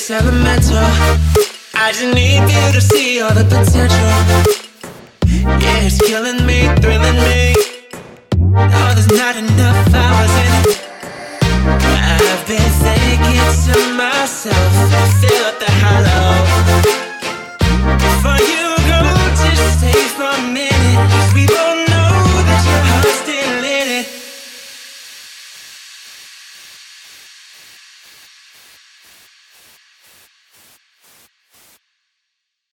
it's elemental. I just need you to see all the potential. Yeah, it's killing me, thrilling me. Oh, there's not enough hours in it. I've been thinking to myself, fill up the hollow. For you, girl, just stay for a minute. Cause we both know that your heart's still in it.